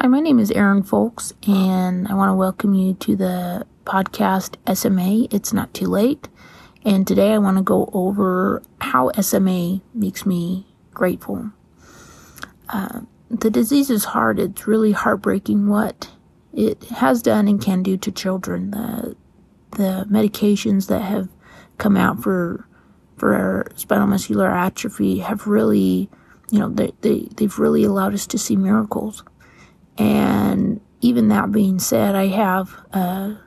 Hi, my name is Erin Folks, and I want to welcome you to the podcast SMA It's Not Too Late. And today I want to go over how SMA makes me grateful. Uh, the disease is hard. It's really heartbreaking what it has done and can do to children. The the medications that have come out for for spinal muscular atrophy have really, you know, they, they they've really allowed us to see miracles. And even that being said, I have a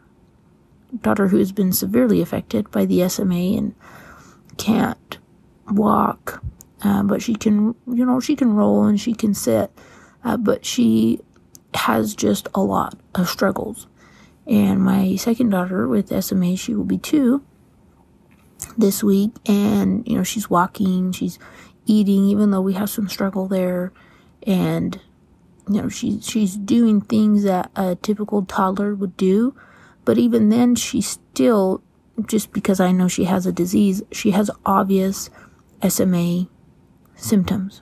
daughter who has been severely affected by the SMA and can't walk, uh, but she can, you know, she can roll and she can sit, uh, but she has just a lot of struggles. And my second daughter with SMA, she will be two this week, and you know, she's walking, she's eating, even though we have some struggle there, and you know, she's she's doing things that a typical toddler would do, but even then, she still, just because I know she has a disease, she has obvious SMA symptoms,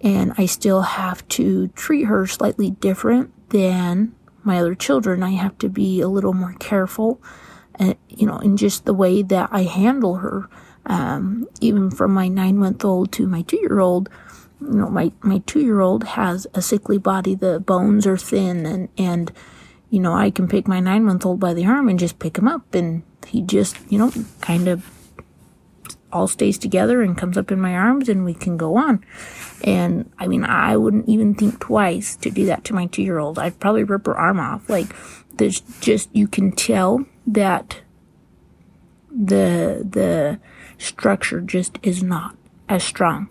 and I still have to treat her slightly different than my other children. I have to be a little more careful, and you know, in just the way that I handle her. Um, even from my nine month old to my two year old, you know, my, my two year old has a sickly body. The bones are thin and, and, you know, I can pick my nine month old by the arm and just pick him up and he just, you know, kind of all stays together and comes up in my arms and we can go on. And I mean, I wouldn't even think twice to do that to my two year old. I'd probably rip her arm off. Like, there's just, you can tell that the, the structure just is not as strong.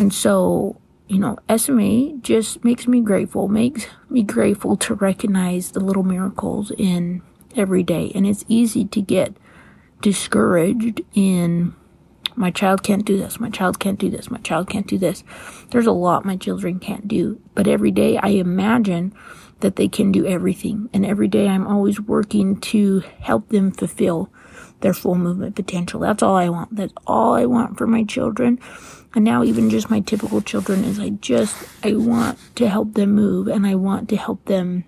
And so, you know, SMA just makes me grateful, makes me grateful to recognize the little miracles in every day. And it's easy to get discouraged in my child can't do this, my child can't do this, my child can't do this. There's a lot my children can't do, but every day I imagine that they can do everything. And every day I'm always working to help them fulfill their full movement potential. That's all I want. That's all I want for my children. And now even just my typical children is I just, I want to help them move and I want to help them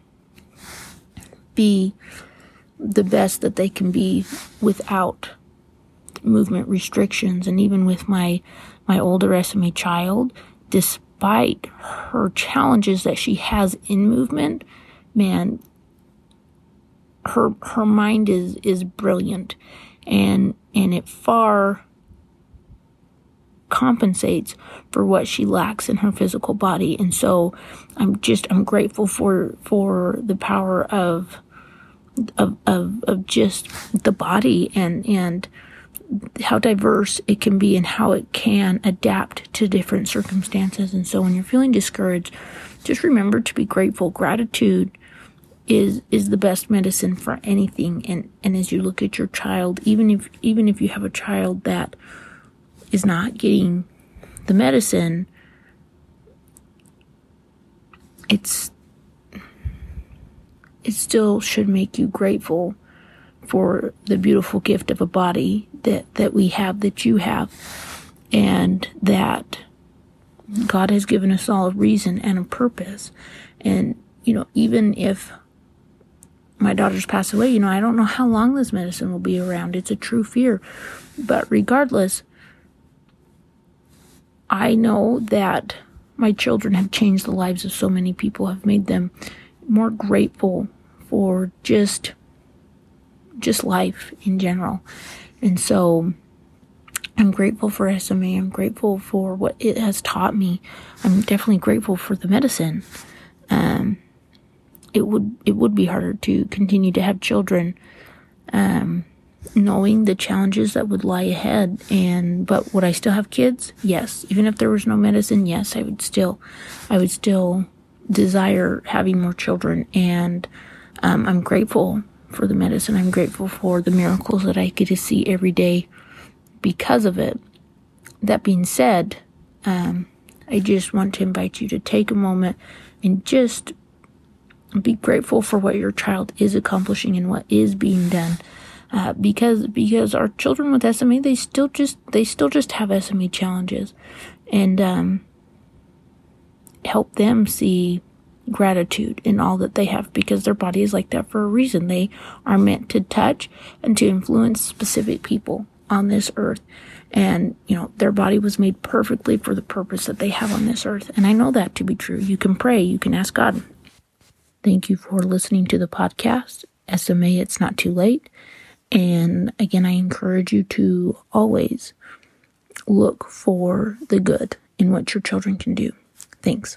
be the best that they can be without movement restrictions. And even with my, my older SMA child, despite her challenges that she has in movement, man, her, her mind is, is brilliant and, and it far compensates for what she lacks in her physical body. And so I'm just, I'm grateful for, for the power of, of, of, of just the body and, and how diverse it can be and how it can adapt to different circumstances. And so when you're feeling discouraged, just remember to be grateful. Gratitude is is the best medicine for anything and and as you look at your child even if even if you have a child that is not getting the medicine, it's it still should make you grateful for the beautiful gift of a body that, that we have, that you have, and that God has given us all a reason and a purpose. And, you know, even if my daughters pass away, you know, I don't know how long this medicine will be around. It's a true fear. But regardless, I know that my children have changed the lives of so many people, have made them more grateful for just just life in general. And so I'm grateful for SMA. I'm grateful for what it has taught me. I'm definitely grateful for the medicine. Um, it would it would be harder to continue to have children um, knowing the challenges that would lie ahead and but would I still have kids? Yes. Even if there was no medicine, yes, I would still I would still desire having more children and um, I'm grateful for the medicine. I'm grateful for the miracles that I get to see every day because of it. That being said, um, I just want to invite you to take a moment and just be grateful for what your child is accomplishing and what is being done uh, because because our children with SMA they still just they still just have SMA challenges, and um, help them see gratitude in all that they have because their body is like that for a reason. They are meant to touch and to influence specific people on this earth. And, you know, their body was made perfectly for the purpose that they have on this earth. And I know that to be true. You can pray, you can ask God. Thank you for listening to the podcast. SMA, it's not too late. And again, I encourage you to always look for the good in what your children can do. Thanks.